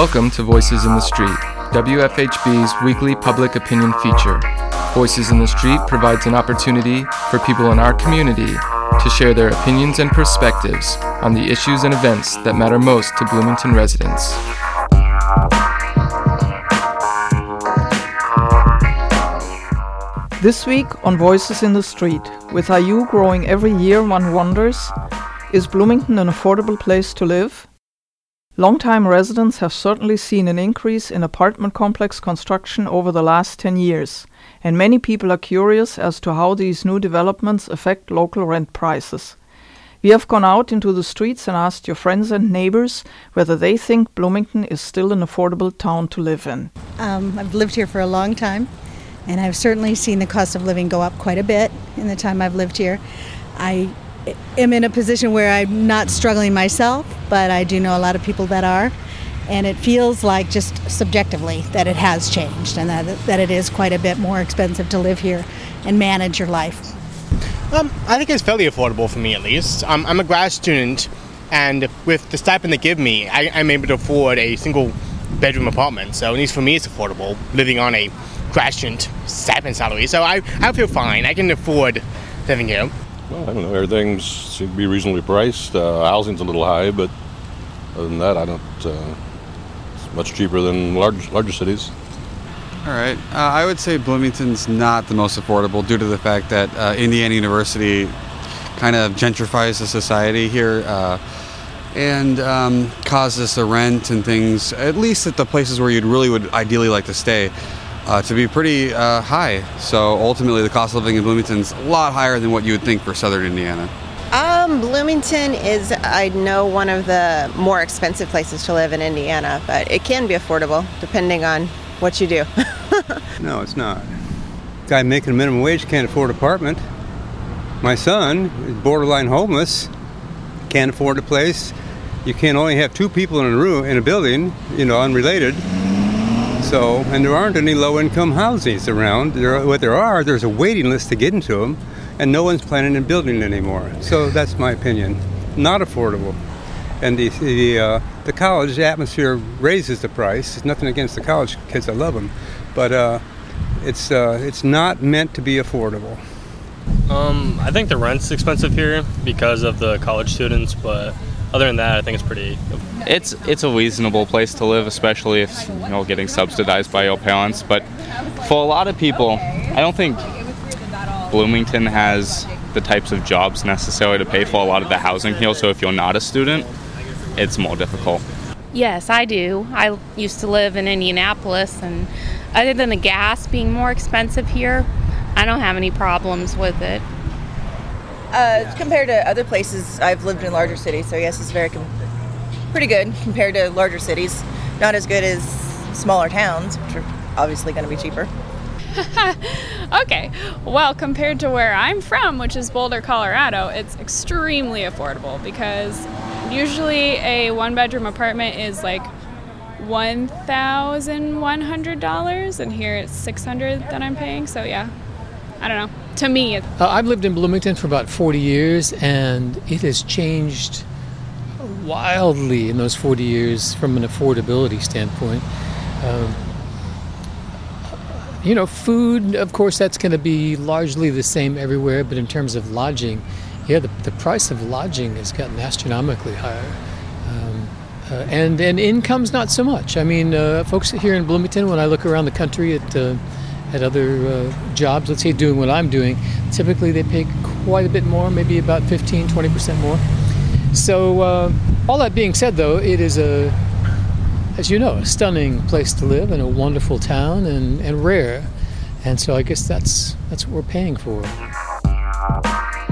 Welcome to Voices in the Street, WFHB's weekly public opinion feature. Voices in the Street provides an opportunity for people in our community to share their opinions and perspectives on the issues and events that matter most to Bloomington residents. This week on Voices in the Street, with IU growing every year, one wonders is Bloomington an affordable place to live? Longtime residents have certainly seen an increase in apartment complex construction over the last 10 years, and many people are curious as to how these new developments affect local rent prices. We have gone out into the streets and asked your friends and neighbors whether they think Bloomington is still an affordable town to live in. Um, I've lived here for a long time, and I've certainly seen the cost of living go up quite a bit in the time I've lived here. I am in a position where I'm not struggling myself, but I do know a lot of people that are. And it feels like just subjectively that it has changed and that, that it is quite a bit more expensive to live here and manage your life. Um, I think it's fairly affordable for me at least. Um, I'm a grad student, and with the stipend they give me, I, I'm able to afford a single bedroom apartment. So at least for me, it's affordable living on a grad student stipend salary. So I, I feel fine. I can afford living here. Well, I don't know. Everything seems to be reasonably priced. Uh, housing's a little high, but other than that, I don't. Uh, it's much cheaper than large larger cities. All right. Uh, I would say Bloomington's not the most affordable due to the fact that uh, Indiana University kind of gentrifies the society here uh, and um, causes the rent and things, at least at the places where you'd really would ideally like to stay, uh, to be pretty uh, high. So ultimately, the cost of living in Bloomington's a lot higher than what you would think for southern Indiana. Um, Bloomington is, I know, one of the more expensive places to live in Indiana, but it can be affordable depending on what you do. no, it's not. Guy making minimum wage can't afford an apartment. My son is borderline homeless, can't afford a place. You can only have two people in a room in a building, you know, unrelated. So, and there aren't any low-income housings around. There, what there are, there's a waiting list to get into them, and no one's planning on building anymore. So that's my opinion. Not affordable. And the the, uh, the college atmosphere raises the price. It's nothing against the college kids. I love them, but uh, it's uh, it's not meant to be affordable. Um, I think the rent's expensive here because of the college students, but other than that, I think it's pretty. It's it's a reasonable place to live, especially if you know getting subsidized by your parents. But for a lot of people, I don't think Bloomington has the types of jobs necessary to pay for a lot of the housing here. So if you're not a student, it's more difficult. Yes, I do. I used to live in Indianapolis, and other than the gas being more expensive here, I don't have any problems with it. Uh, compared to other places, I've lived in larger cities, so yes, it's very com- pretty good compared to larger cities. Not as good as smaller towns, which are obviously going to be cheaper. okay, well, compared to where I'm from, which is Boulder, Colorado, it's extremely affordable because usually a one bedroom apartment is like $1,100, and here it's 600 that I'm paying, so yeah. I don't know. To me, uh, I've lived in Bloomington for about 40 years, and it has changed wildly in those 40 years from an affordability standpoint. Um, you know, food, of course, that's going to be largely the same everywhere, but in terms of lodging, yeah, the, the price of lodging has gotten astronomically higher. Um, uh, and, and income's not so much. I mean, uh, folks here in Bloomington, when I look around the country at uh, at other uh, jobs, let's say doing what I'm doing, typically they pay quite a bit more, maybe about 15, 20% more. So, uh, all that being said, though, it is a, as you know, a stunning place to live and a wonderful town and, and rare. And so I guess that's, that's what we're paying for.